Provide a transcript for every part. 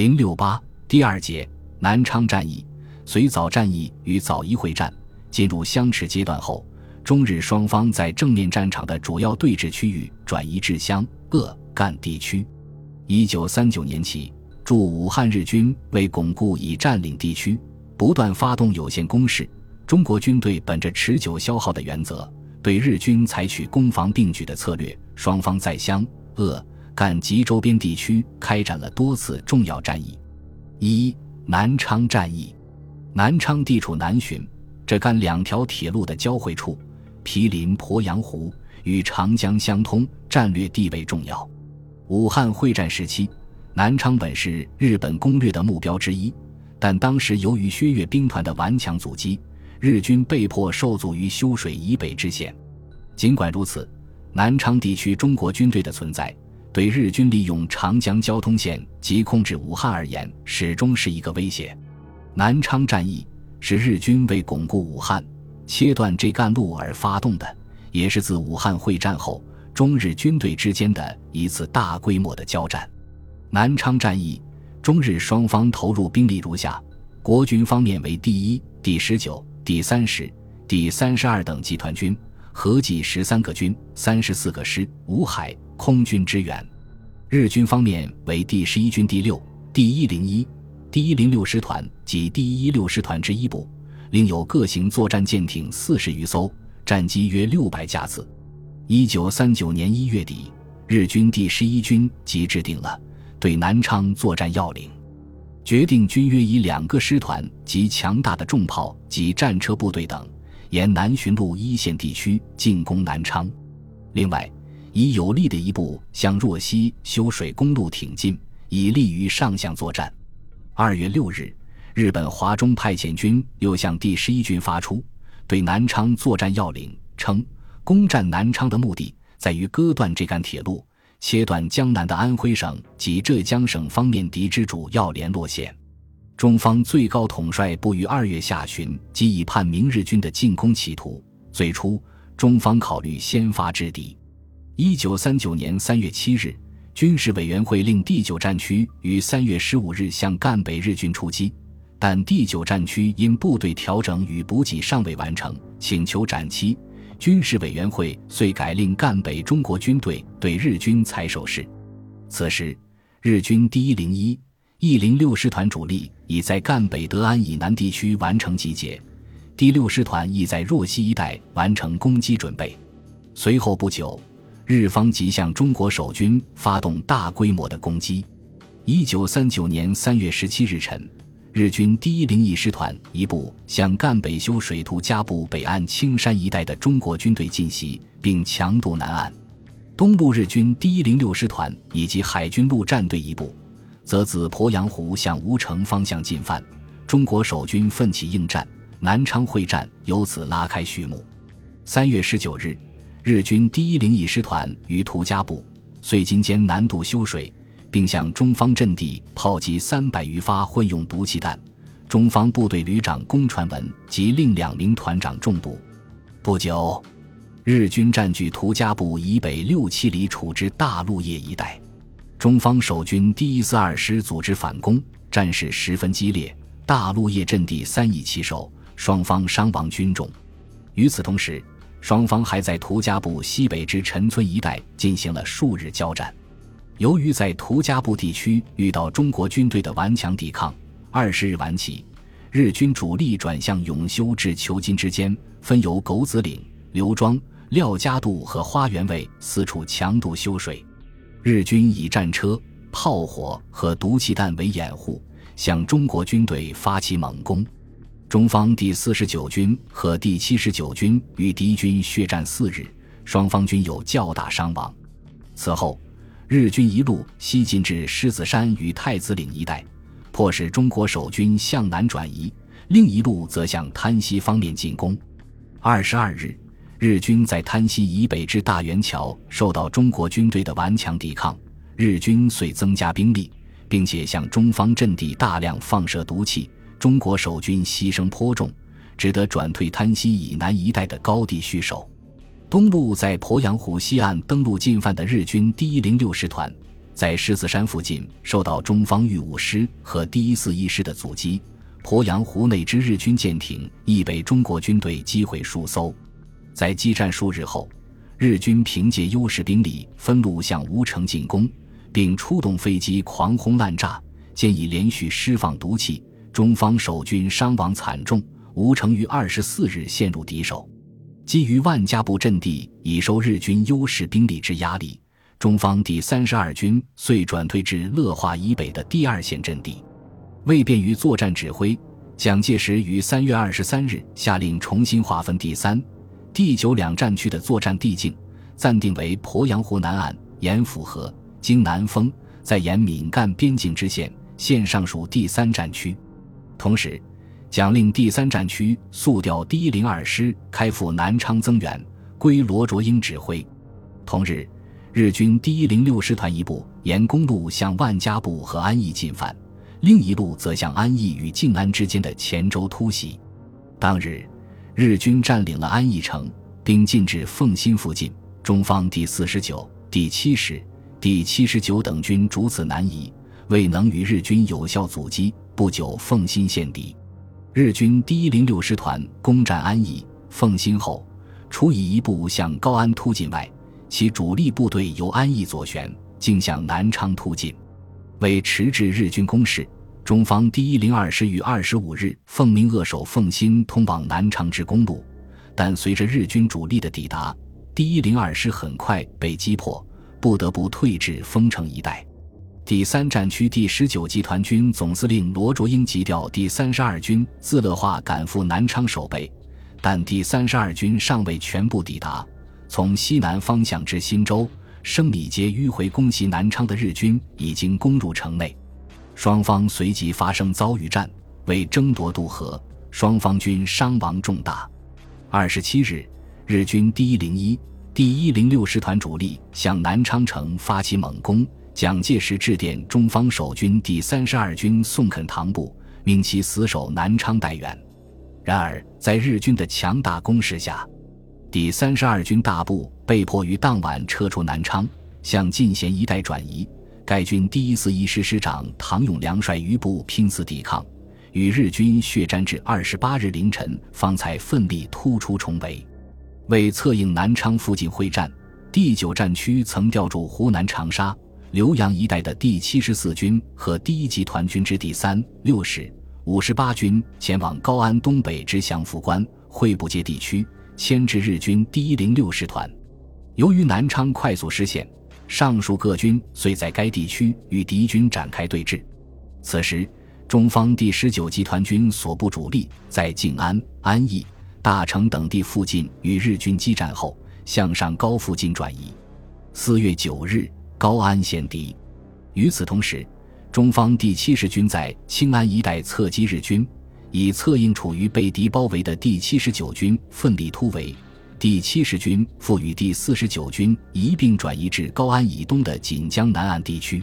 零六八第二节南昌战役，随枣战役与枣宜会战进入相持阶段后，中日双方在正面战场的主要对峙区域转移至湘鄂赣地区。一九三九年起，驻武汉日军为巩固已占领地区，不断发动有限攻势。中国军队本着持久消耗的原则。对日军采取攻防并举的策略，双方在湘鄂赣及周边地区开展了多次重要战役。一、南昌战役。南昌地处南浔、浙赣两条铁路的交汇处，毗邻鄱阳湖，与长江相通，战略地位重要。武汉会战时期，南昌本是日本攻略的目标之一，但当时由于薛岳兵团的顽强阻击。日军被迫受阻于修水以北之线。尽管如此，南昌地区中国军队的存在，对日军利用长江交通线及控制武汉而言，始终是一个威胁。南昌战役是日军为巩固武汉、切断这干路而发动的，也是自武汉会战后中日军队之间的一次大规模的交战。南昌战役，中日双方投入兵力如下：国军方面为第一、第十九。第三十、第三十二等集团军合计十三个军、三十四个师，无海空军支援。日军方面为第十一军第六、第一零一、第一零六师团及第一一六师团之一部，另有各型作战舰艇四十余艘，战机约六百架次。一九三九年一月底，日军第十一军即制定了对南昌作战要领。决定军约以两个师团及强大的重炮及战车部队等，沿南浔路一线地区进攻南昌。另外，以有力的一步向若溪修水公路挺进，以利于上向作战。二月六日，日本华中派遣军又向第十一军发出对南昌作战要领，称攻占南昌的目的在于割断这杆铁路。切断江南的安徽省及浙江省方面敌之主要联络线。中方最高统帅部于二月下旬即已判明日军的进攻企图。最初，中方考虑先发制敌。一九三九年三月七日，军事委员会令第九战区于三月十五日向赣北日军出击，但第九战区因部队调整与补给尚未完成，请求展期。军事委员会遂改令赣北中国军队对日军采守势。此时，日军第一零一、一零六师团主力已在赣北德安以南地区完成集结，第六师团亦在若溪一带完成攻击准备。随后不久，日方即向中国守军发动大规模的攻击。一九三九年三月十七日晨。日军第一零一师团一部向赣北修水图加部北岸青山一带的中国军队进袭，并强渡南岸；东部日军第一零六师团以及海军陆战队一部，则自鄱阳湖向吴城方向进犯。中国守军奋起应战，南昌会战由此拉开序幕。三月十九日，日军第一零一师团于图加部、遂津间南渡修水。并向中方阵地炮击三百余发混用毒气弹，中方部队旅长龚传文及另两名团长中毒。不久，日军占据图加部以北六七里处之大路叶一带，中方守军第一四二师组织反攻，战事十分激烈，大路叶阵地三易其手，双方伤亡军重。与此同时，双方还在图加部西北之陈村一带进行了数日交战。由于在图加部地区遇到中国军队的顽强抵抗，二十日晚起，日军主力转向永修至求津之间，分由狗子岭、刘庄、廖家渡和花园卫四处强渡修水。日军以战车、炮火和毒气弹为掩护，向中国军队发起猛攻。中方第四十九军和第七十九军与敌军血战四日，双方均有较大伤亡。此后。日军一路西进至狮子山与太子岭一带，迫使中国守军向南转移；另一路则向滩西方面进攻。二十二日，日军在滩西以北至大元桥受到中国军队的顽强抵抗，日军遂增加兵力，并且向中方阵地大量放射毒气，中国守军牺牲颇重，只得转退滩西以南一带的高地续守。东路在鄱阳湖西岸登陆进犯的日军第一零六师团，在狮子山附近受到中方御五师和第一四一师的阻击，鄱阳湖内之日军舰艇亦被中国军队击毁数艘。在激战数日后，日军凭借优势兵力分路向吴城进攻，并出动飞机狂轰滥炸，建议连续释放毒气，中方守军伤亡惨重，吴城于二十四日陷入敌手。基于万家埠阵地已受日军优势兵力之压力，中方第三十二军遂转退至乐化以北的第二线阵地。为便于作战指挥，蒋介石于三月二十三日下令重新划分第三、第九两战区的作战地境，暂定为鄱阳湖南岸沿抚河、经南丰，再沿闽赣边境支线，现上属第三战区。同时，蒋令第三战区速调第一零二师开赴南昌增援，归罗卓英指挥。同日，日军第一零六师团一部沿公路向万家埠和安义进犯，另一路则向安义与静安之间的黔州突袭。当日，日军占领了安义城，并进至奉新附近。中方第四十九、第七十、第七十九等军逐次南移，未能与日军有效阻击，不久奉新陷敌。日军第一零六师团攻占安义、奉新后，除以一部向高安突进外，其主力部队由安义左旋，竟向南昌突进。为迟滞日军攻势，中方第一零二师于二十五日奉命扼守奉新通往南昌之公路，但随着日军主力的抵达，第一零二师很快被击破，不得不退至丰城一带。第三战区第十九集团军总司令罗卓英急调第三十二军自乐化赶赴南昌守备，但第三十二军尚未全部抵达。从西南方向至新州、升米街迂回攻袭南昌的日军已经攻入城内，双方随即发生遭遇战，为争夺渡河，双方军伤亡重大。二十七日，日军第一零一、第一零六师团主力向南昌城发起猛攻。蒋介石致电中方守军第三十二军宋肯堂部，命其死守南昌待援。然而，在日军的强大攻势下，第三十二军大部被迫于当晚撤出南昌，向进贤一带转移。该军第一四一师师长唐永良率余部拼死抵抗，与日军血战至二十八日凌晨，方才奋力突出重围。为策应南昌附近会战，第九战区曾调驻湖南长沙。浏阳一带的第七十四军和第一集团军之第三、六十、五十八军前往高安东北之祥符关、会不街地区，牵制日军第一零六师团。由于南昌快速失陷，上述各军遂在该地区与敌军展开对峙。此时，中方第十九集团军所部主力在静安、安义、大城等地附近与日军激战后，向上高附近转移。四月九日。高安陷敌。与此同时，中方第七十军在清安一带侧击日军，以策应处于被敌包围的第七十九军奋力突围。第七十军复与第四十九军一并转移至高安以东的锦江南岸地区。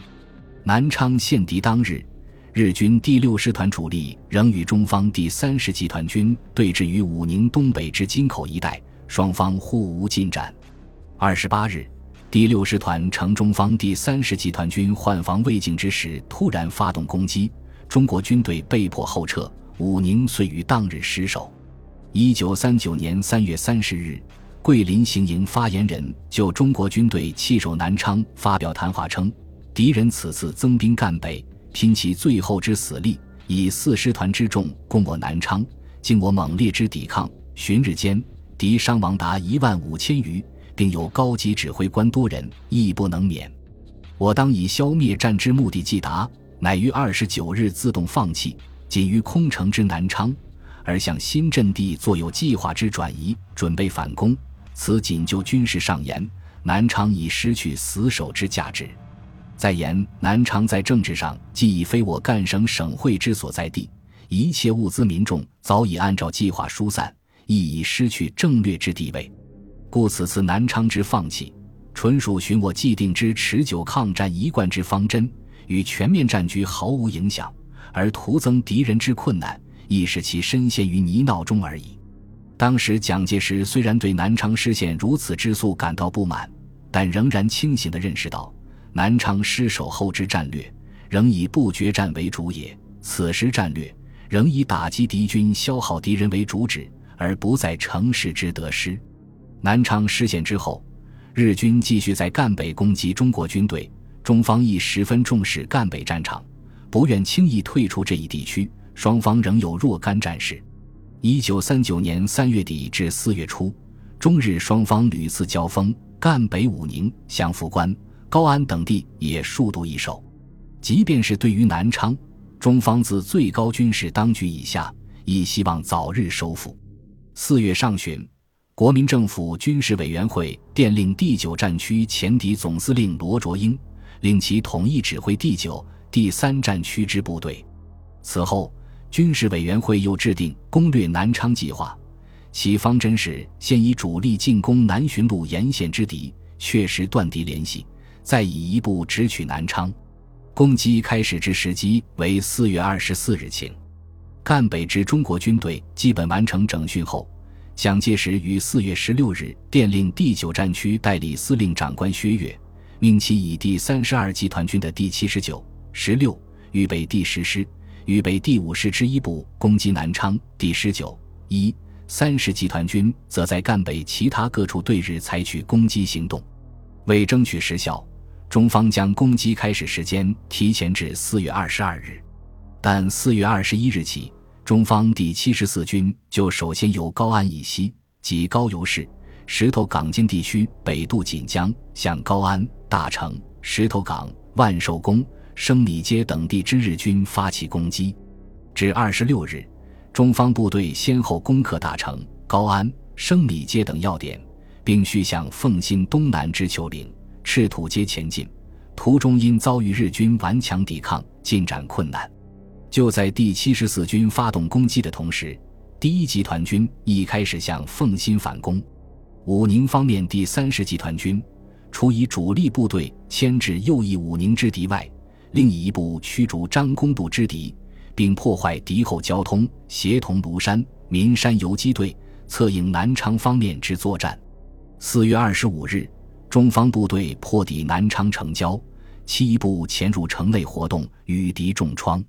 南昌陷敌当日，日军第六师团主力仍与中方第三十集团军对峙于武宁东北至金口一带，双方互无进展。二十八日。第六师团乘中方第三十集团军换防未尽之时，突然发动攻击，中国军队被迫后撤，武宁遂于当日失守。一九三九年三月三十日，桂林行营发言人就中国军队弃守南昌发表谈话称：“敌人此次增兵赣北，拼其最后之死力，以四师团之众攻我南昌，经我猛烈之抵抗，旬日间敌伤亡达一万五千余。”并有高级指挥官多人，亦不能免。我当以消灭战之目的既达，乃于二十九日自动放弃，仅于空城之南昌，而向新阵地做有计划之转移，准备反攻。此仅就军事上言，南昌已失去死守之价值；再言南昌在政治上既已非我赣省省会之所在地，一切物资民众早已按照计划疏散，亦已失去政略之地位。故此次南昌之放弃，纯属循我既定之持久抗战一贯之方针，与全面战局毫无影响，而徒增敌人之困难，亦使其深陷于泥淖中而已。当时蒋介石虽然对南昌失陷如此之速感到不满，但仍然清醒地认识到，南昌失守后之战略，仍以不决战为主也。此时战略仍以打击敌军、消耗敌人为主旨，而不在城市之得失。南昌失陷之后，日军继续在赣北攻击中国军队，中方亦十分重视赣北战场，不愿轻易退出这一地区。双方仍有若干战事。一九三九年三月底至四月初，中日双方屡次交锋，赣北武宁、降福关、高安等地也数度易手。即便是对于南昌，中方自最高军事当局以下，亦希望早日收复。四月上旬，国民政府军事委员会电令第九战区前敌总司令罗卓英，令其统一指挥第九、第三战区之部队。此后。军事委员会又制定攻略南昌计划，其方针是先以主力进攻南浔路沿线之敌，确实断敌联系，再以一步直取南昌。攻击开始之时机为四月二十四日晴。赣北之中国军队基本完成整训后，蒋介石于四月十六日电令第九战区代理司令长官薛岳，命其以第三十二集团军的第七十九、十六预备第十师。预备第五师之一部攻击南昌，第十九、一、三十集团军则在赣北其他各处对日采取攻击行动。为争取时效，中方将攻击开始时间提前至四月二十二日。但四月二十一日起，中方第七十四军就首先由高安以西及高邮市、石头港间地区北渡锦江，向高安、大城、石头港、万寿宫。生理街等地之日军发起攻击，至二十六日，中方部队先后攻克大城、高安、生理街等要点，并续向奉新东南之丘陵、赤土街前进。途中因遭遇日军顽强抵抗，进展困难。就在第七十四军发动攻击的同时，第一集团军亦开始向奉新反攻。武宁方面第三十集团军，除以主力部队牵制右翼武宁之敌外，另一部驱逐张公渡之敌，并破坏敌后交通，协同庐山、岷山游击队策应南昌方面之作战。四月二十五日，中方部队破抵南昌城郊，其一部潜入城内活动，与敌重创。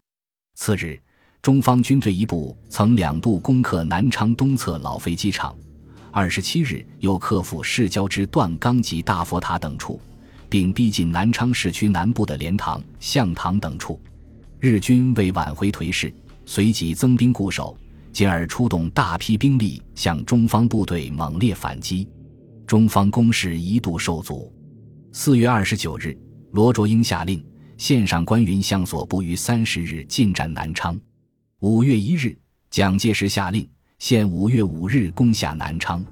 次日，中方军队一部曾两度攻克南昌东侧老飞机场。二十七日，又克服市郊之段钢及大佛塔等处。并逼近南昌市区南部的莲塘、向塘等处，日军为挽回颓势，随即增兵固守，进而出动大批兵力向中方部队猛烈反击，中方攻势一度受阻。四月二十九日，罗卓英下令线上关云相所部于三十日进占南昌。五月一日，蒋介石下令限五月五日攻下南昌。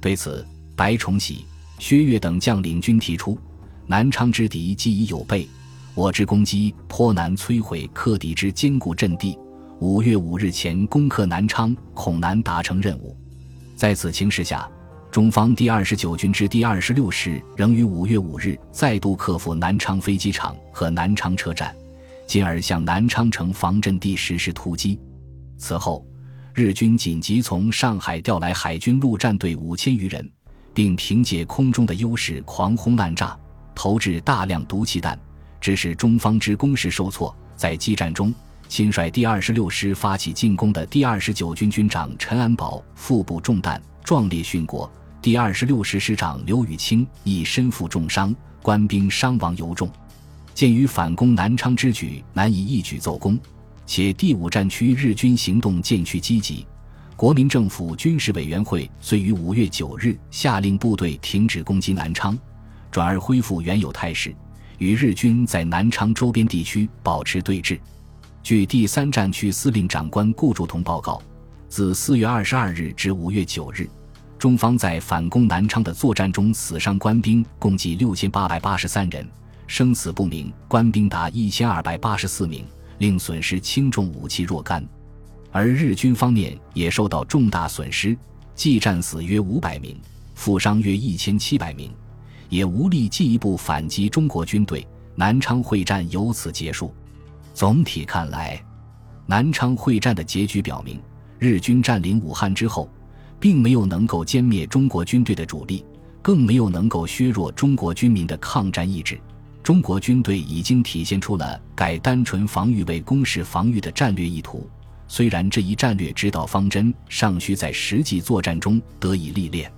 对此，白崇禧、薛岳等将领均提出。南昌之敌既已有备，我之攻击颇难摧毁克敌之坚固阵地。五月五日前攻克南昌，恐难达成任务。在此情势下，中方第二十九军之第二十六师仍于五月五日再度克服南昌飞机场和南昌车站，进而向南昌城防阵地实施突击。此后，日军紧急从上海调来海军陆战队五千余人，并凭借空中的优势狂轰滥炸。投掷大量毒气弹，致使中方之攻势受挫。在激战中，亲率第二十六师发起进攻的第二十九军军长陈安保腹部中弹，壮烈殉国；第二十六师师长刘宇清亦身负重伤，官兵伤亡尤重。鉴于反攻南昌之举难以一举奏功，且第五战区日军行动渐趋积极，国民政府军事委员会遂于五月九日下令部队停止攻击南昌。转而恢复原有态势，与日军在南昌周边地区保持对峙。据第三战区司令长官顾祝同报告，自四月二十二日至五月九日，中方在反攻南昌的作战中死伤官兵共计六千八百八十三人，生死不明官兵达一千二百八十四名，另损失轻重武器若干。而日军方面也受到重大损失，计战死约五百名，负伤约一千七百名。也无力进一步反击中国军队，南昌会战由此结束。总体看来，南昌会战的结局表明，日军占领武汉之后，并没有能够歼灭中国军队的主力，更没有能够削弱中国军民的抗战意志。中国军队已经体现出了改单纯防御为攻势防御的战略意图，虽然这一战略指导方针尚需在实际作战中得以历练。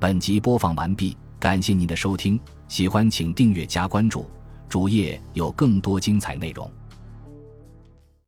本集播放完毕，感谢您的收听，喜欢请订阅加关注，主页有更多精彩内容。